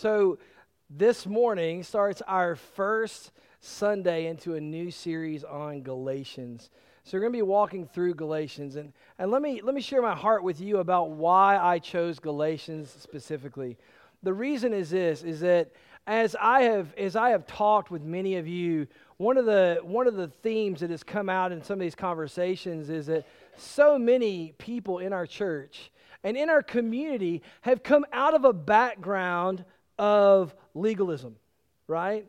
So, this morning starts our first Sunday into a new series on Galatians. So we're going to be walking through Galatians and, and let me let me share my heart with you about why I chose Galatians specifically. The reason is this is that as I have as I have talked with many of you, one of the one of the themes that has come out in some of these conversations is that so many people in our church and in our community have come out of a background of legalism, right?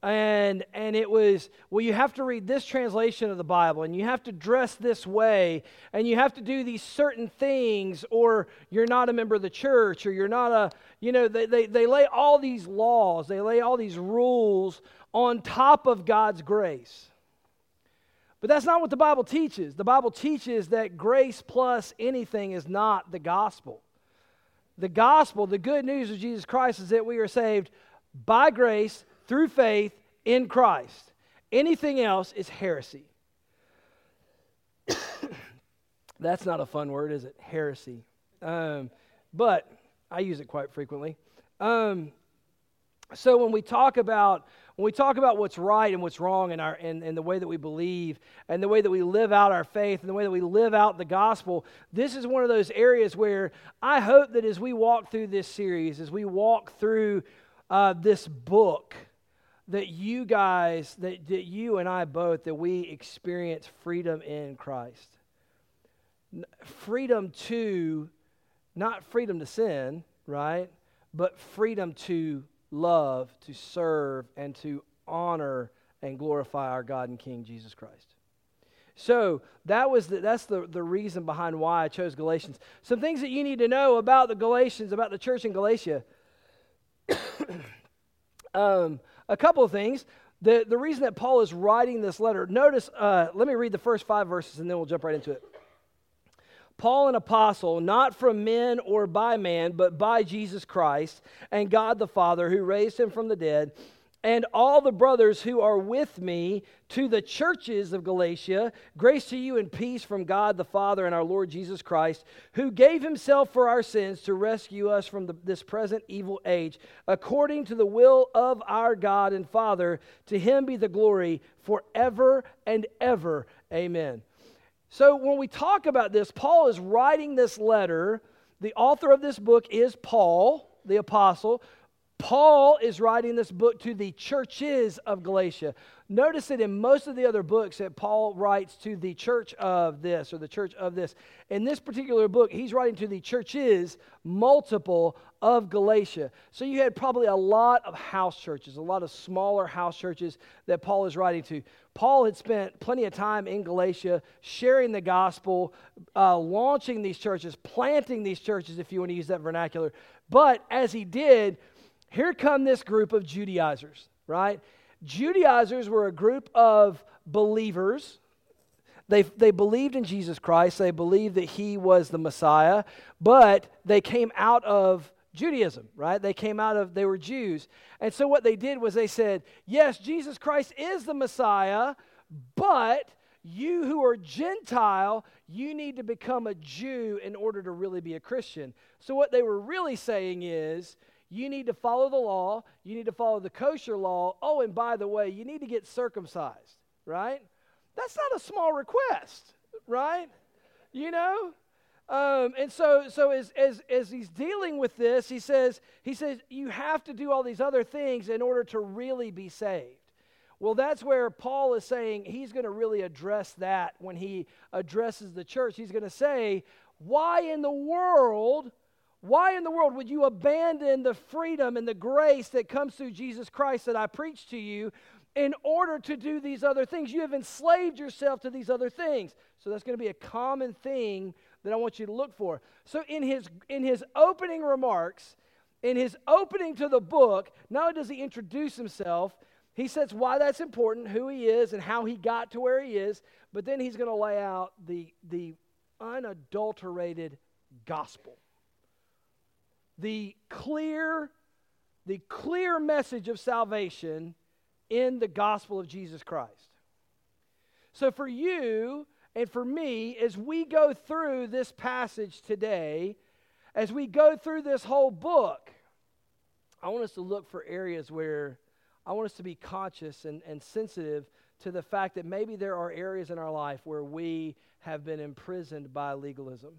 And and it was well you have to read this translation of the Bible and you have to dress this way and you have to do these certain things or you're not a member of the church or you're not a you know they, they, they lay all these laws, they lay all these rules on top of God's grace. But that's not what the Bible teaches. The Bible teaches that grace plus anything is not the gospel. The gospel, the good news of Jesus Christ, is that we are saved by grace through faith in Christ. Anything else is heresy. That's not a fun word, is it? Heresy. Um, but I use it quite frequently. Um, so when we talk about when we talk about what's right and what's wrong in, our, in, in the way that we believe and the way that we live out our faith and the way that we live out the gospel, this is one of those areas where I hope that as we walk through this series, as we walk through uh, this book, that you guys, that, that you and I both, that we experience freedom in Christ. Freedom to, not freedom to sin, right? But freedom to love, to serve, and to honor and glorify our God and King Jesus Christ. So that was the, that's the, the reason behind why I chose Galatians. Some things that you need to know about the Galatians, about the church in Galatia. um, a couple of things. The, the reason that Paul is writing this letter, notice, uh, let me read the first five verses and then we'll jump right into it. Paul, an apostle, not from men or by man, but by Jesus Christ and God the Father, who raised him from the dead, and all the brothers who are with me to the churches of Galatia, grace to you and peace from God the Father and our Lord Jesus Christ, who gave himself for our sins to rescue us from the, this present evil age, according to the will of our God and Father. To him be the glory forever and ever. Amen. So when we talk about this, Paul is writing this letter. The author of this book is Paul, the apostle. Paul is writing this book to the churches of Galatia. Notice that in most of the other books that Paul writes to the church of this or the church of this. In this particular book, he's writing to the churches, multiple of Galatia. So you had probably a lot of house churches, a lot of smaller house churches that Paul is writing to. Paul had spent plenty of time in Galatia sharing the gospel, uh, launching these churches, planting these churches, if you want to use that vernacular. But as he did, here come this group of Judaizers, right? Judaizers were a group of believers. They, they believed in Jesus Christ, they believed that he was the Messiah, but they came out of Judaism, right? They came out of, they were Jews. And so what they did was they said, yes, Jesus Christ is the Messiah, but you who are Gentile, you need to become a Jew in order to really be a Christian. So what they were really saying is, you need to follow the law. You need to follow the kosher law. Oh, and by the way, you need to get circumcised, right? That's not a small request, right? You know? Um, and so, so as, as, as he's dealing with this, he says, he says, you have to do all these other things in order to really be saved. Well, that's where Paul is saying he's going to really address that when he addresses the church. He's going to say, why in the world why in the world would you abandon the freedom and the grace that comes through Jesus Christ that I preach to you in order to do these other things? You have enslaved yourself to these other things. So that's going to be a common thing that I want you to look for. So in his in his opening remarks, in his opening to the book, not only does he introduce himself, he says why that's important, who he is, and how he got to where he is, but then he's going to lay out the the unadulterated gospel the clear the clear message of salvation in the gospel of Jesus Christ. So for you and for me as we go through this passage today, as we go through this whole book, I want us to look for areas where I want us to be conscious and, and sensitive to the fact that maybe there are areas in our life where we have been imprisoned by legalism.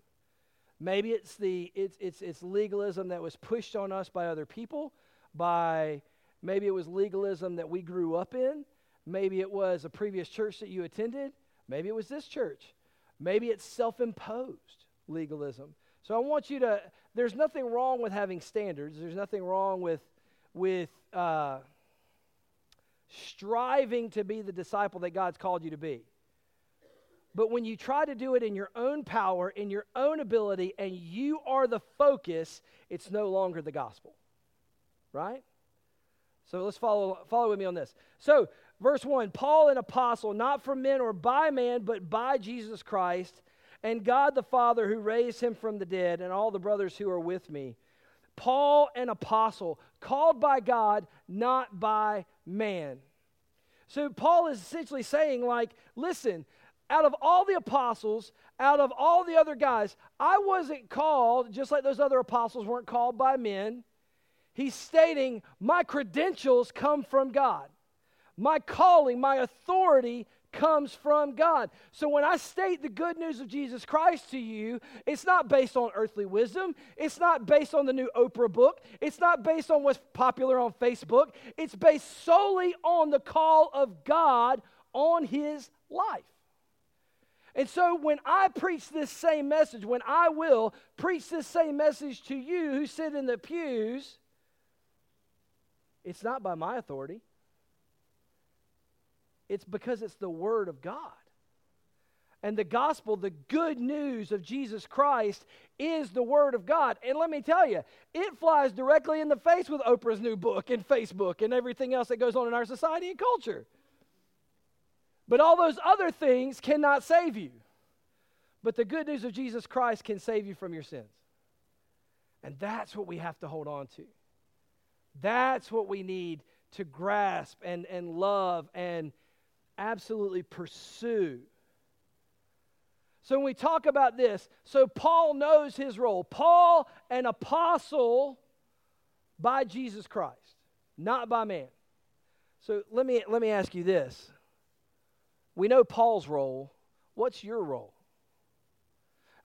Maybe it's the it's it's it's legalism that was pushed on us by other people, by maybe it was legalism that we grew up in, maybe it was a previous church that you attended, maybe it was this church. Maybe it's self-imposed legalism. So I want you to there's nothing wrong with having standards. There's nothing wrong with with uh, striving to be the disciple that God's called you to be. But when you try to do it in your own power, in your own ability, and you are the focus, it's no longer the gospel. Right? So let's follow, follow with me on this. So, verse 1 Paul, an apostle, not from men or by man, but by Jesus Christ, and God the Father who raised him from the dead, and all the brothers who are with me. Paul, an apostle, called by God, not by man. So, Paul is essentially saying, like, listen, out of all the apostles, out of all the other guys, I wasn't called, just like those other apostles weren't called by men. He's stating, My credentials come from God. My calling, my authority comes from God. So when I state the good news of Jesus Christ to you, it's not based on earthly wisdom. It's not based on the new Oprah book. It's not based on what's popular on Facebook. It's based solely on the call of God on his life. And so when I preach this same message, when I will preach this same message to you who sit in the pews, it's not by my authority. It's because it's the Word of God. And the gospel, the good news of Jesus Christ, is the Word of God. And let me tell you, it flies directly in the face with Oprah's new book and Facebook and everything else that goes on in our society and culture. But all those other things cannot save you. But the good news of Jesus Christ can save you from your sins. And that's what we have to hold on to. That's what we need to grasp and, and love and absolutely pursue. So when we talk about this, so Paul knows his role. Paul, an apostle by Jesus Christ, not by man. So let me, let me ask you this we know Paul's role. What's your role?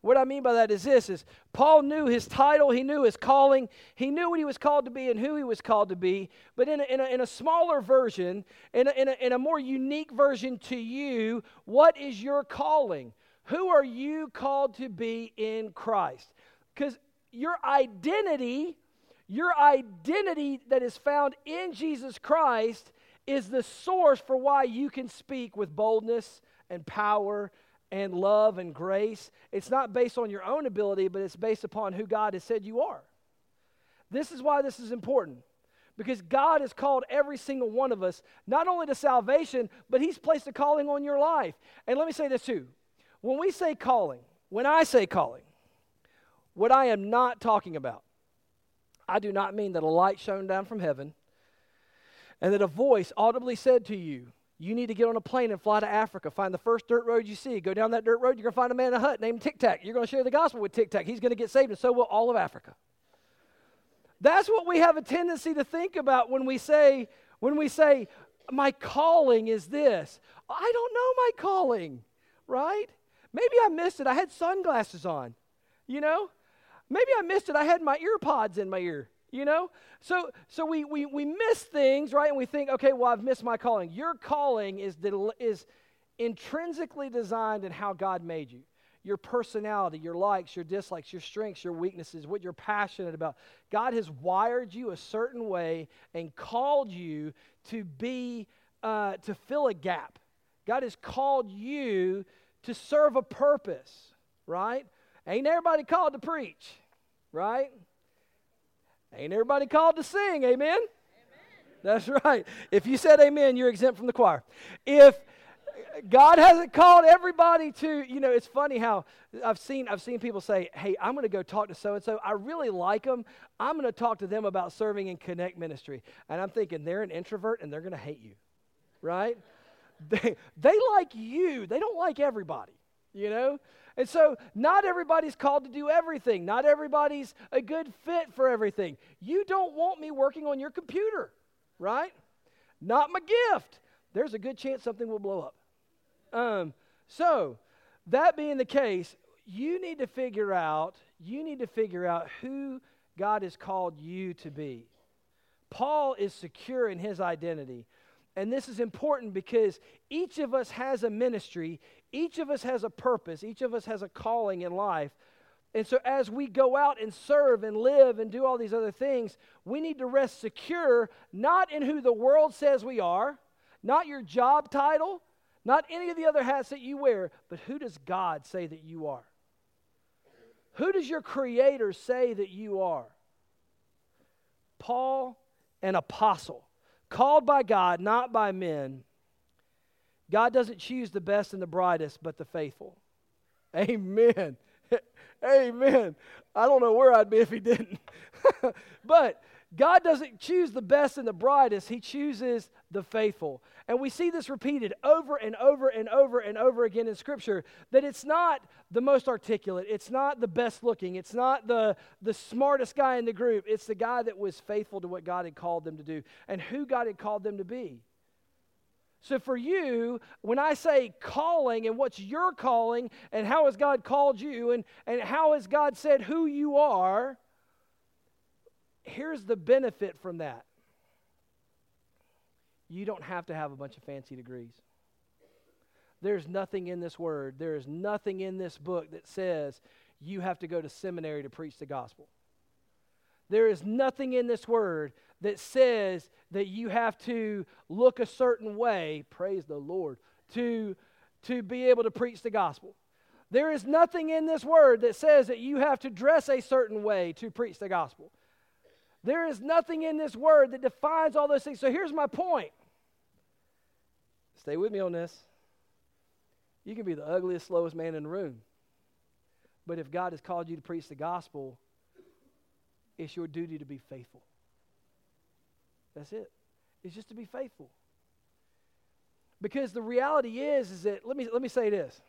What I mean by that is this is Paul knew his title, he knew his calling, he knew what he was called to be and who he was called to be. But in a, in a, in a smaller version, in a, in, a, in a more unique version to you, what is your calling? Who are you called to be in Christ? Because your identity, your identity that is found in Jesus Christ is the source for why you can speak with boldness and power and love and grace. It's not based on your own ability, but it's based upon who God has said you are. This is why this is important. Because God has called every single one of us not only to salvation, but He's placed a calling on your life. And let me say this too. When we say calling, when I say calling, what I am not talking about, I do not mean that a light shone down from heaven and that a voice audibly said to you, You need to get on a plane and fly to Africa. Find the first dirt road you see. Go down that dirt road, you're going to find a man in a hut named Tic Tac. You're going to share the gospel with Tic Tac. He's going to get saved, and so will all of Africa. That's what we have a tendency to think about when we say, when we say, my calling is this. I don't know my calling, right? Maybe I missed it. I had sunglasses on, you know? Maybe I missed it. I had my ear pods in my ear you know? So so we, we we miss things right? And we think okay well i've missed my calling. Your calling is is intrinsically designed in how god made you. Your personality your likes your dislikes your strengths your weaknesses what you're passionate about. God has wired you a certain way and called you to be uh, to fill a gap. God has called you to serve a purpose right? Ain't everybody called to preach right Ain't everybody called to sing, amen? amen? That's right. If you said amen, you're exempt from the choir. If God hasn't called everybody to, you know, it's funny how I've seen I've seen people say, "Hey, I'm going to go talk to so and so. I really like them. I'm going to talk to them about serving in Connect Ministry." And I'm thinking they're an introvert and they're going to hate you. Right? They they like you. They don't like everybody, you know? And so, not everybody's called to do everything. Not everybody's a good fit for everything. You don't want me working on your computer, right? Not my gift. There's a good chance something will blow up. Um, so, that being the case, you need to figure out, you need to figure out who God has called you to be. Paul is secure in his identity. And this is important because each of us has a ministry, each of us has a purpose, each of us has a calling in life. And so, as we go out and serve and live and do all these other things, we need to rest secure not in who the world says we are, not your job title, not any of the other hats that you wear, but who does God say that you are? Who does your Creator say that you are? Paul, an apostle, called by God, not by men. God doesn't choose the best and the brightest, but the faithful. Amen. Amen. I don't know where I'd be if he didn't. but God doesn't choose the best and the brightest, He chooses the faithful. And we see this repeated over and over and over and over again in Scripture that it's not the most articulate, it's not the best looking, it's not the, the smartest guy in the group, it's the guy that was faithful to what God had called them to do and who God had called them to be. So, for you, when I say calling and what's your calling and how has God called you and, and how has God said who you are, here's the benefit from that you don't have to have a bunch of fancy degrees. There's nothing in this word, there is nothing in this book that says you have to go to seminary to preach the gospel. There is nothing in this word that says that you have to look a certain way, praise the Lord, to, to be able to preach the gospel. There is nothing in this word that says that you have to dress a certain way to preach the gospel. There is nothing in this word that defines all those things. So here's my point. Stay with me on this. You can be the ugliest, slowest man in the room. But if God has called you to preach the gospel, it's your duty to be faithful. That's it. It's just to be faithful. Because the reality is, is that let me let me say this.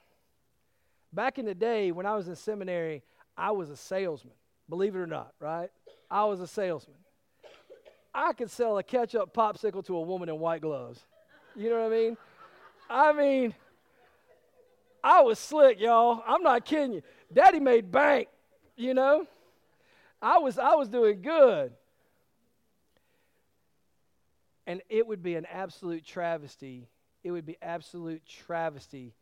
Back in the day when I was in seminary, I was a salesman. Believe it or not, right? I was a salesman. I could sell a ketchup popsicle to a woman in white gloves. You know what I mean? I mean, I was slick, y'all. I'm not kidding you. Daddy made bank, you know? I was I was doing good. And it would be an absolute travesty. It would be absolute travesty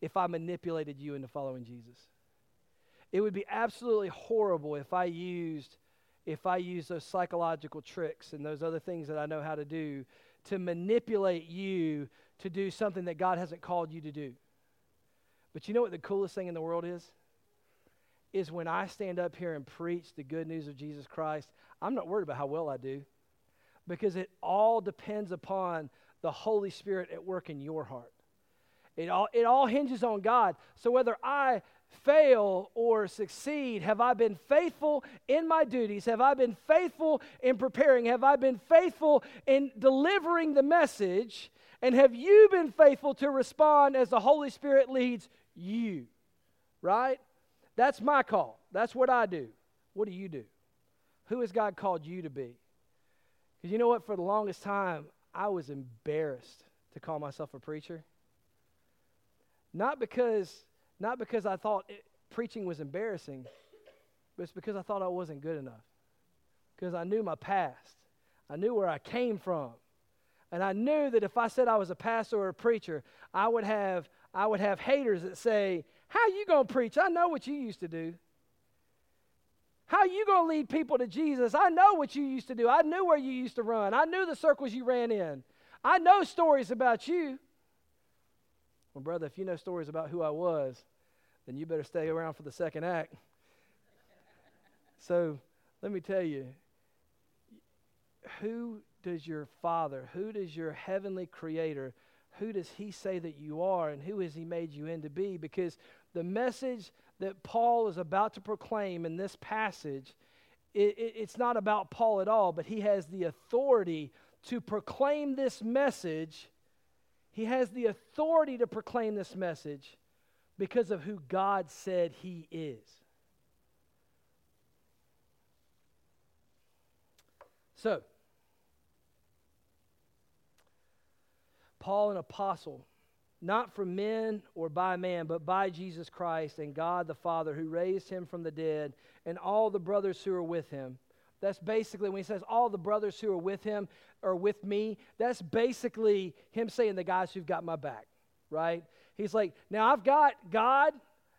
if I manipulated you into following Jesus. It would be absolutely horrible if I used if I used those psychological tricks and those other things that I know how to do to manipulate you to do something that God hasn't called you to do. But you know what the coolest thing in the world is? Is when I stand up here and preach the good news of Jesus Christ, I'm not worried about how well I do because it all depends upon the Holy Spirit at work in your heart. It all, it all hinges on God. So whether I fail or succeed? Have I been faithful in my duties? Have I been faithful in preparing? Have I been faithful in delivering the message? And have you been faithful to respond as the Holy Spirit leads you? Right? That's my call. That's what I do. What do you do? Who has God called you to be? Because you know what? For the longest time, I was embarrassed to call myself a preacher. Not because not because I thought it, preaching was embarrassing, but it's because I thought I wasn't good enough. Because I knew my past, I knew where I came from. And I knew that if I said I was a pastor or a preacher, I would have, I would have haters that say, How you going to preach? I know what you used to do. How are you going to lead people to Jesus? I know what you used to do. I knew where you used to run. I knew the circles you ran in. I know stories about you. Well, brother, if you know stories about who I was, then you better stay around for the second act. so let me tell you who does your Father, who does your heavenly Creator, who does He say that you are, and who has He made you into be? Because the message that Paul is about to proclaim in this passage, it, it, it's not about Paul at all, but he has the authority to proclaim this message he has the authority to proclaim this message because of who God said He is. So, Paul, an apostle, not from men or by man, but by Jesus Christ and God the Father who raised him from the dead, and all the brothers who are with him. That's basically when he says all the brothers who are with him are with me, that's basically him saying the guys who've got my back, right? He's like, now I've got God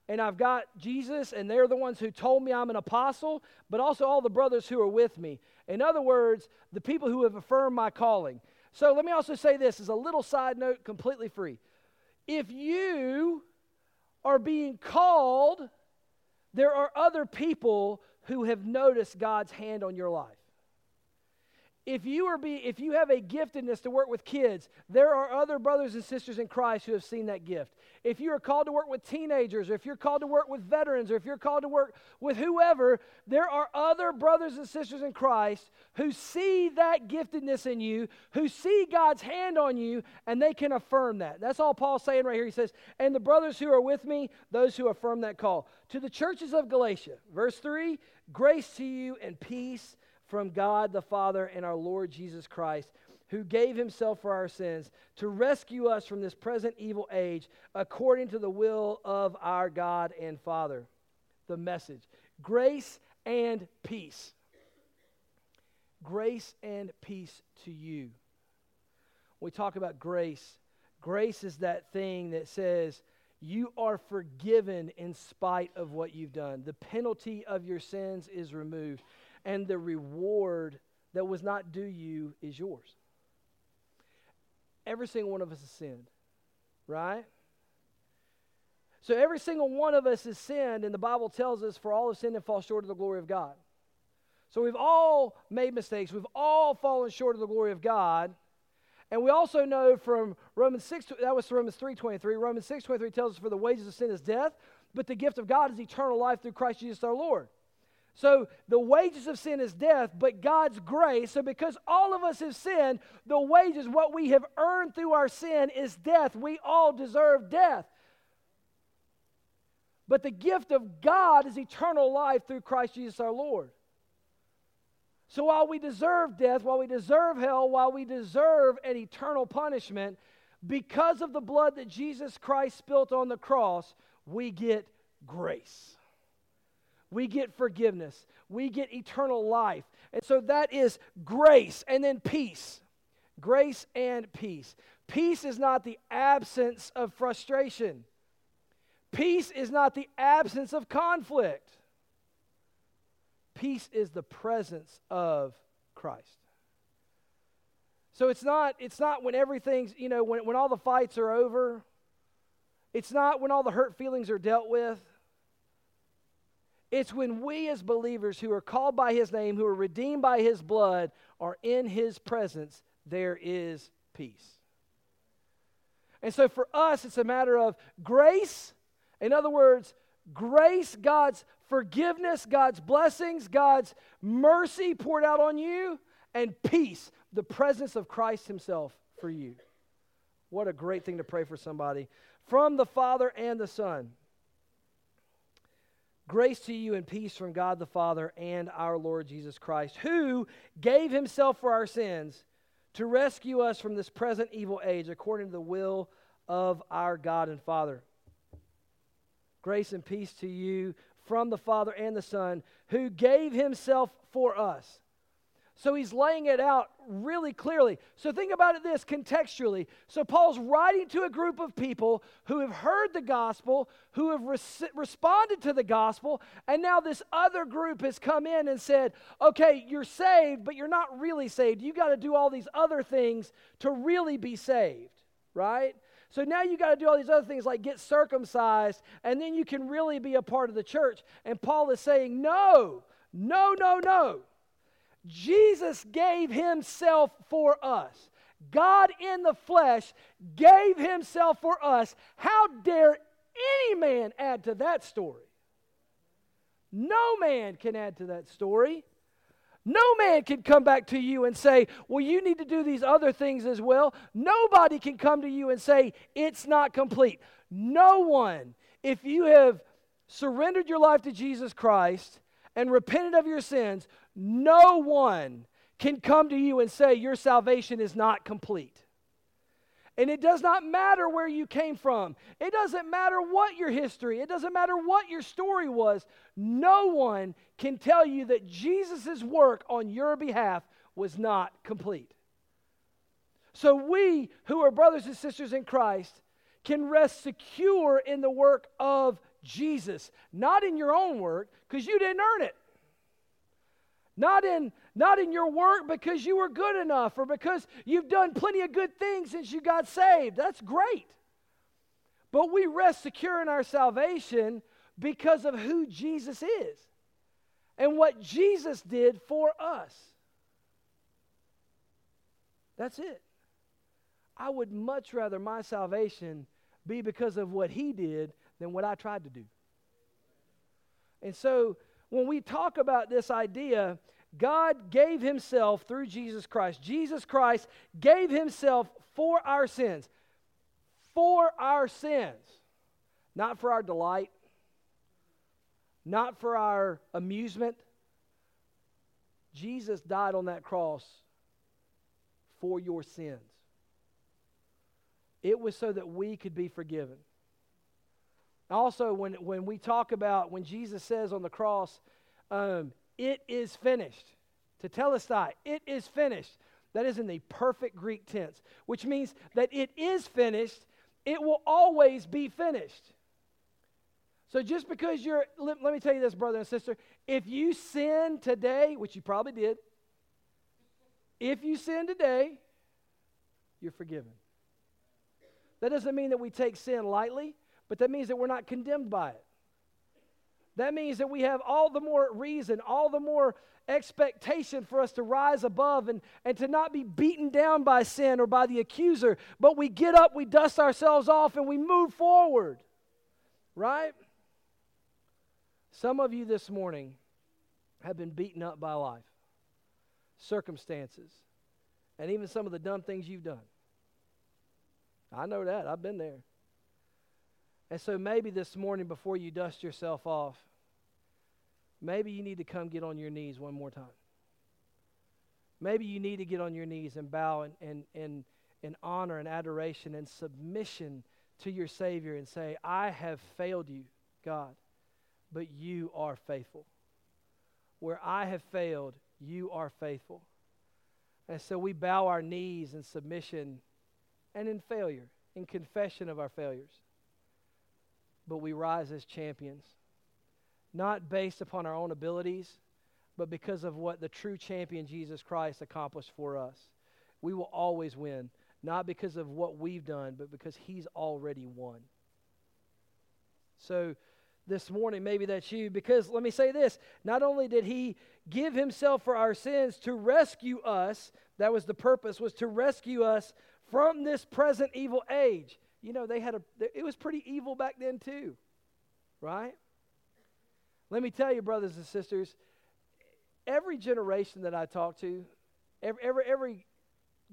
and I've got Jesus, and they're the ones who told me I'm an apostle, but also all the brothers who are with me. In other words, the people who have affirmed my calling. So let me also say this as a little side note, completely free. If you are being called, there are other people who have noticed God's hand on your life. If you are be if you have a giftedness to work with kids there are other brothers and sisters in christ who have seen that gift if you are called to work with teenagers or if you're called to work with veterans or if you're called to work with whoever there are other brothers and sisters in christ who see that giftedness in you who see god's hand on you and they can affirm that. That's all paul's saying right here. He says and the brothers who are with me those who affirm that call. To the churches of galatia verse 3 grace to you and peace from God the Father and our Lord Jesus Christ, who gave himself for our sins to rescue us from this present evil age according to the will of our God and Father. The message grace and peace. Grace and peace to you. We talk about grace, grace is that thing that says, you are forgiven in spite of what you've done. The penalty of your sins is removed and the reward that was not due you is yours. Every single one of us has sinned, right? So every single one of us has sinned, and the Bible tells us, for all have sinned and fall short of the glory of God. So we've all made mistakes. We've all fallen short of the glory of God. And we also know from Romans 6, that was Romans 3.23, Romans 6.23 tells us, for the wages of sin is death, but the gift of God is eternal life through Christ Jesus our Lord. So the wages of sin is death, but God's grace, so because all of us have sinned, the wages, what we have earned through our sin, is death. We all deserve death. But the gift of God is eternal life through Christ Jesus our Lord. So while we deserve death, while we deserve hell, while we deserve an eternal punishment, because of the blood that Jesus Christ spilt on the cross, we get grace we get forgiveness, we get eternal life. And so that is grace and then peace. Grace and peace. Peace is not the absence of frustration. Peace is not the absence of conflict. Peace is the presence of Christ. So it's not, it's not when everything's, you know, when, when all the fights are over. It's not when all the hurt feelings are dealt with. It's when we, as believers who are called by His name, who are redeemed by His blood, are in His presence, there is peace. And so for us, it's a matter of grace. In other words, grace, God's forgiveness, God's blessings, God's mercy poured out on you, and peace, the presence of Christ Himself for you. What a great thing to pray for somebody. From the Father and the Son. Grace to you and peace from God the Father and our Lord Jesus Christ, who gave himself for our sins to rescue us from this present evil age according to the will of our God and Father. Grace and peace to you from the Father and the Son, who gave himself for us so he's laying it out really clearly. So think about it this contextually. So Paul's writing to a group of people who have heard the gospel, who have res- responded to the gospel, and now this other group has come in and said, okay, you're saved, but you're not really saved. You got to do all these other things to really be saved, right? So now you got to do all these other things like get circumcised, and then you can really be a part of the church. And Paul is saying, no, no, no, no. Jesus gave himself for us. God in the flesh gave himself for us. How dare any man add to that story? No man can add to that story. No man can come back to you and say, Well, you need to do these other things as well. Nobody can come to you and say, It's not complete. No one If you have surrendered your life to Jesus Christ and repented of your sins, no one can come to you and say your salvation is not complete. And it does not matter where you came from. It doesn't matter what your history, it doesn't matter what your story was. No one can tell you that Jesus' work on your behalf was not complete. So we who are brothers and sisters in Christ can rest secure in the work of Jesus, not in your own work because you didn't earn it. Not in, not in your work because you were good enough or because you've done plenty of good things since you got saved. That's great. But we rest secure in our salvation because of who Jesus is and what Jesus did for us. That's it. I would much rather my salvation be because of what he did than what I tried to do. And so when we talk about this idea, God gave himself through Jesus Christ. Jesus Christ gave himself for our sins. For our sins. Not for our delight, not for our amusement. Jesus died on that cross for your sins. It was so that we could be forgiven. Also, when, when we talk about, when Jesus says on the cross, um, it is finished. Tetelestai, it is finished. That is in the perfect Greek tense, which means that it is finished, it will always be finished. So just because you're, let, let, me tell you this, brother and sister, if you sin today, which you probably did, if you sin today, you're forgiven. That doesn't mean that we take sin lightly, but that means that we're not condemned by it. That means that we have all the more reason, all the more expectation for us to rise above and, and to not be beaten down by sin or by the accuser, but we get up, we dust ourselves off, and we move forward. Right? Some of you this morning have been beaten up by life, circumstances, and even some of the dumb things you've done. I know that. I've been there. And so maybe this morning, before you dust yourself off, maybe you need to come get on your knees one more time. Maybe you need to get on your knees and bow in, in, in, in honor and adoration and submission to your Savior and say, I have failed you, God, but you are faithful. Where I have failed, you are faithful. And so we bow our knees in submission and in failure, in confession of our failures. But we rise as champions not based upon our own abilities, but because of what the true champion Jesus Christ accomplished for us. We will always win, not because of what we've done, but because He's already won. So, this morning, maybe that's you, because let me say this not only did He give Himself for our sins to rescue us, that was the purpose, was to rescue us from this present evil age. You know, they had a, it was pretty evil back then, too, right? Let me tell you, brothers and sisters, every generation that I talk to, every, every, every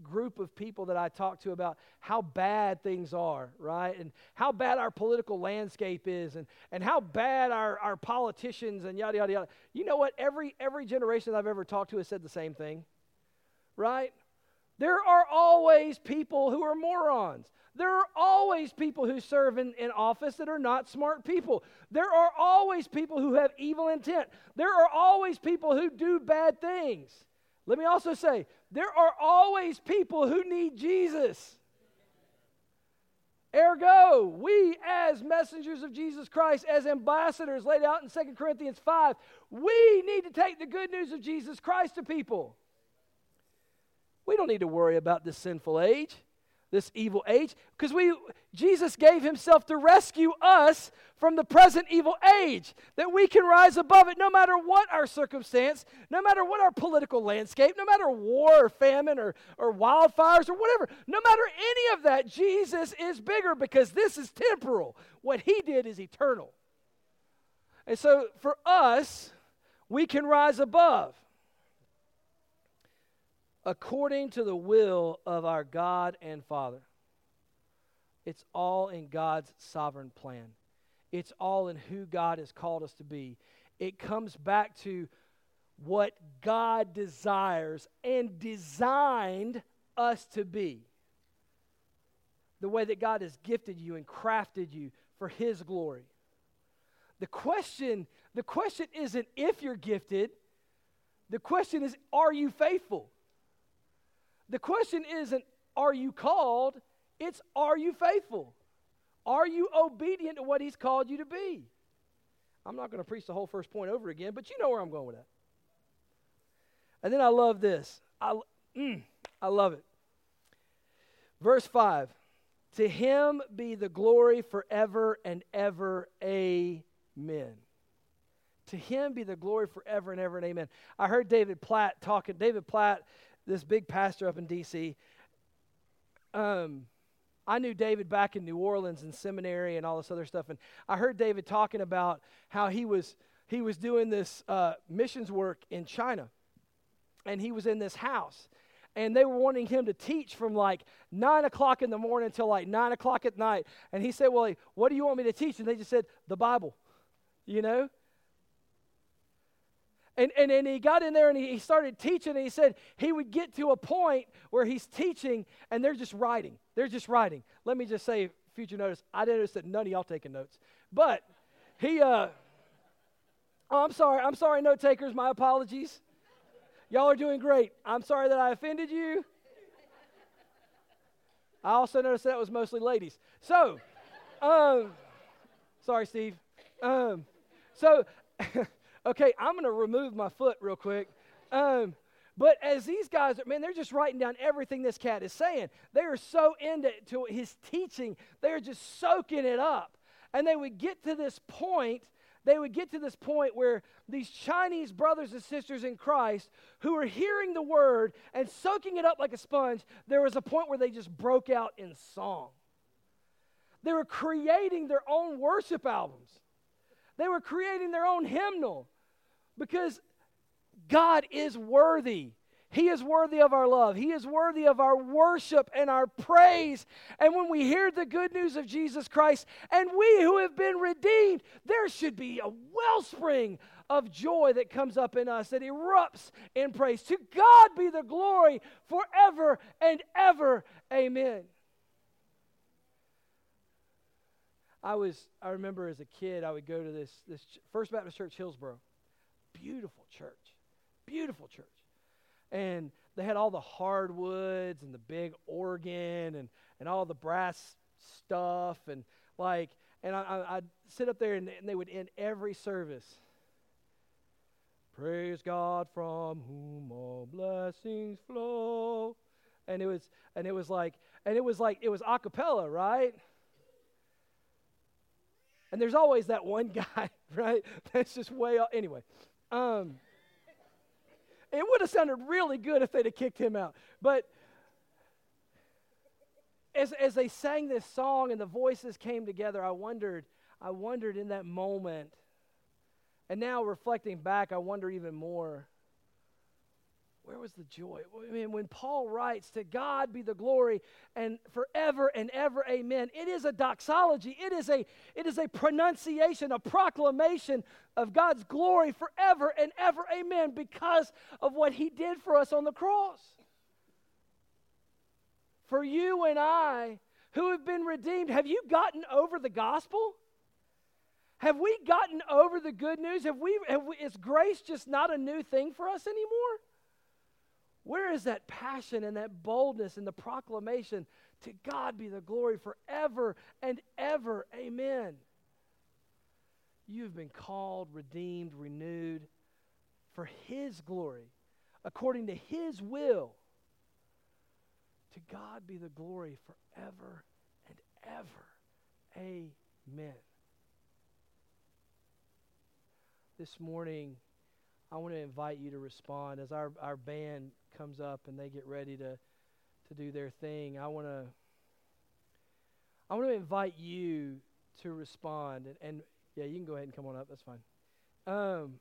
group of people that I talk to about how bad things are, right? And how bad our political landscape is and, and how bad our, our politicians and yada, yada, yada. You know what? Every, every generation I've ever talked to has said the same thing, right? There are always people who are morons. There are always people who serve in, in office that are not smart people. There are always people who have evil intent. There are always people who do bad things. Let me also say, there are always people who need Jesus. Ergo, we as messengers of Jesus Christ, as ambassadors laid out in 2 Corinthians 5, we need to take the good news of Jesus Christ to people. We don't need to worry about this sinful age this evil age because we Jesus gave himself to rescue us from the present evil age that we can rise above it no matter what our circumstance no matter what our political landscape no matter war or famine or, or wildfires or whatever no matter any of that Jesus is bigger because this is temporal. What he did is eternal. And so for us we can rise above according to the will of our God and Father. It's all in God's sovereign plan. it's all in who God has called us to be. It comes back to what God desires and designed us to be. The way that God has gifted you and crafted you for his glory. The question, the question isn't if you're gifted. The question is are you faithful? The question isn't are you called? It's are you faithful? Are you obedient to what he's called you to be? I'm not going to preach the whole first point over again, but you know where I'm going with that. And then I love this. I, mm, I love it. Verse 5 To him be the glory forever and ever. Amen. To him be the glory forever and ever and amen. I heard David Platt talking. David Platt, this big pastor up in D.C., um, I knew David back in New Orleans in seminary and all this other stuff, and I heard David talking about how he was he was doing this uh, missions work in China, and he was in this house, and they were wanting him to teach from like nine o'clock in the morning till like nine o'clock at night, and he said, "Well, what do you want me to teach?" And they just said, "The Bible," you know. And, and, and he got in there and he, started teaching, and he said he would get to a point where he's teaching and they're just writing. They're just writing. Let me just say, future notice, I noticed that none of y'all taking notes. But he, uh, oh, I'm sorry, I'm sorry, note takers, my apologies. Y'all are doing great. I'm sorry that I offended you. I also noticed that was mostly ladies. So, um, sorry, Steve. Um, so, Okay, I'm going to remove my foot real quick. Um, but as these guys, man, they're just writing down everything this cat is saying. They are so into to his teaching, they're just soaking it up. And they would get to this point, they would get to this point where these Chinese brothers and sisters in Christ who were hearing the word and soaking it up like a sponge, there was a point where they just broke out in song. They were creating their own worship albums. They were creating their own hymnal because God is worthy. He is worthy of our love. He is worthy of our worship and our praise. And when we hear the good news of Jesus Christ and we who have been redeemed, there should be a wellspring of joy that comes up in us that erupts in praise. To God be the glory forever and ever. Amen. I was I remember as a kid I would go to this this First Baptist Church Hillsboro beautiful church. Beautiful church. And they had all the hardwoods and the big organ and, and all the brass stuff. And like, and I, would sit up there and, and they would end every service. Praise God from whom all blessings flow. And it was, and it was like, and it was like, it was a cappella, right? And there's always that one guy, right? That's just way off. Anyway, um, it would have sounded really good if they'd have kicked him out. But as, as they sang this song and the voices came together, I wondered, I wondered in that moment, and now reflecting back, I wonder even more where was the joy? I mean, when Paul writes, To God be the glory and forever and ever, amen, it is a doxology. It is a, it is a pronunciation, a proclamation of God's glory forever and ever, amen, because of what he did for us on the cross. For you and I who have been redeemed, have you gotten over the gospel? Have we gotten over the good news? Have we, have we, is grace just not a new thing for us anymore? Where is that passion and that boldness and the proclamation? To God be the glory forever and ever. Amen. You've been called, redeemed, renewed for His glory, according to His will. To God be the glory forever and ever. Amen. This morning, I want to invite you to respond as our, our band comes up and they get ready to, to do their thing. I want to I want to invite you to respond. And, and, yeah, you can go ahead and come on up. That's fine. Um,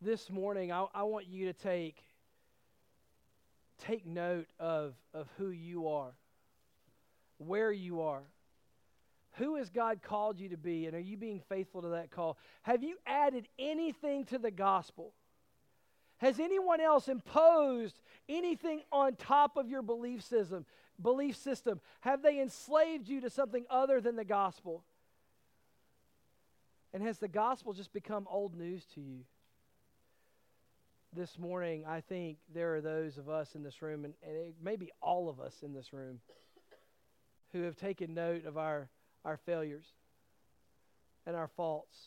this morning, I, I want you to take take note of, of who you are. where you are. Who has God called you to be, and are you being faithful to that call? Have you added anything to the gospel? Has anyone else imposed anything on top of your belief system? Belief system? Have they enslaved you to something other than the gospel? And has the gospel just become old news to you? This morning, I think there are those of us in this room, and, and it may be all of us in this room, who have taken note of our, our failures and our faults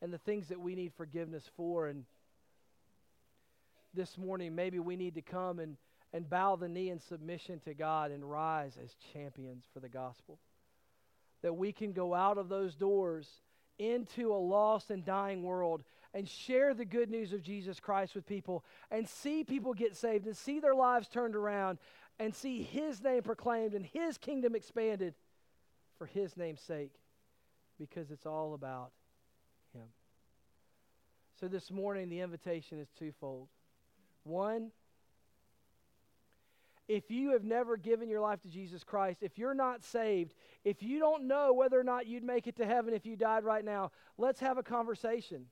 and the things that we need forgiveness for. And this morning, maybe we need to come and, and bow the knee in submission to God and rise as champions for the gospel. That we can go out of those doors into a lost and dying world and share the good news of Jesus Christ with people and see people get saved and see their lives turned around and see His name proclaimed and His kingdom expanded for His name's sake because it's all about Him. So this morning, the invitation is twofold. One, if you have never given your life to Jesus Christ, if you're not saved, if you don't know whether or not you'd make it to heaven if you died right now, let's have a conversation.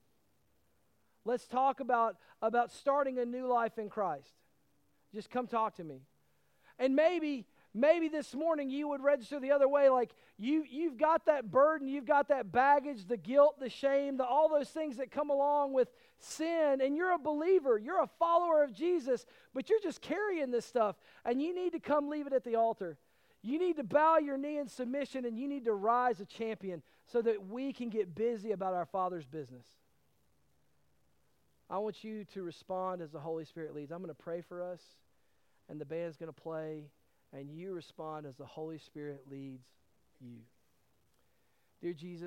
Let's talk about, about starting a new life in Christ. Just come talk to me. And maybe maybe this morning you would register the other way like you you've got that burden you've got that baggage the guilt the shame the, all those things that come along with sin and you're a believer you're a follower of jesus but you're just carrying this stuff and you need to come leave it at the altar. You need to bow your knee in submission and you need to rise a champion so that we can get busy about our father's business. I want you to respond as the holy spirit leads. I'm going to pray for us and the band's going to play and you respond as the Holy Spirit leads you. Dear Jesus,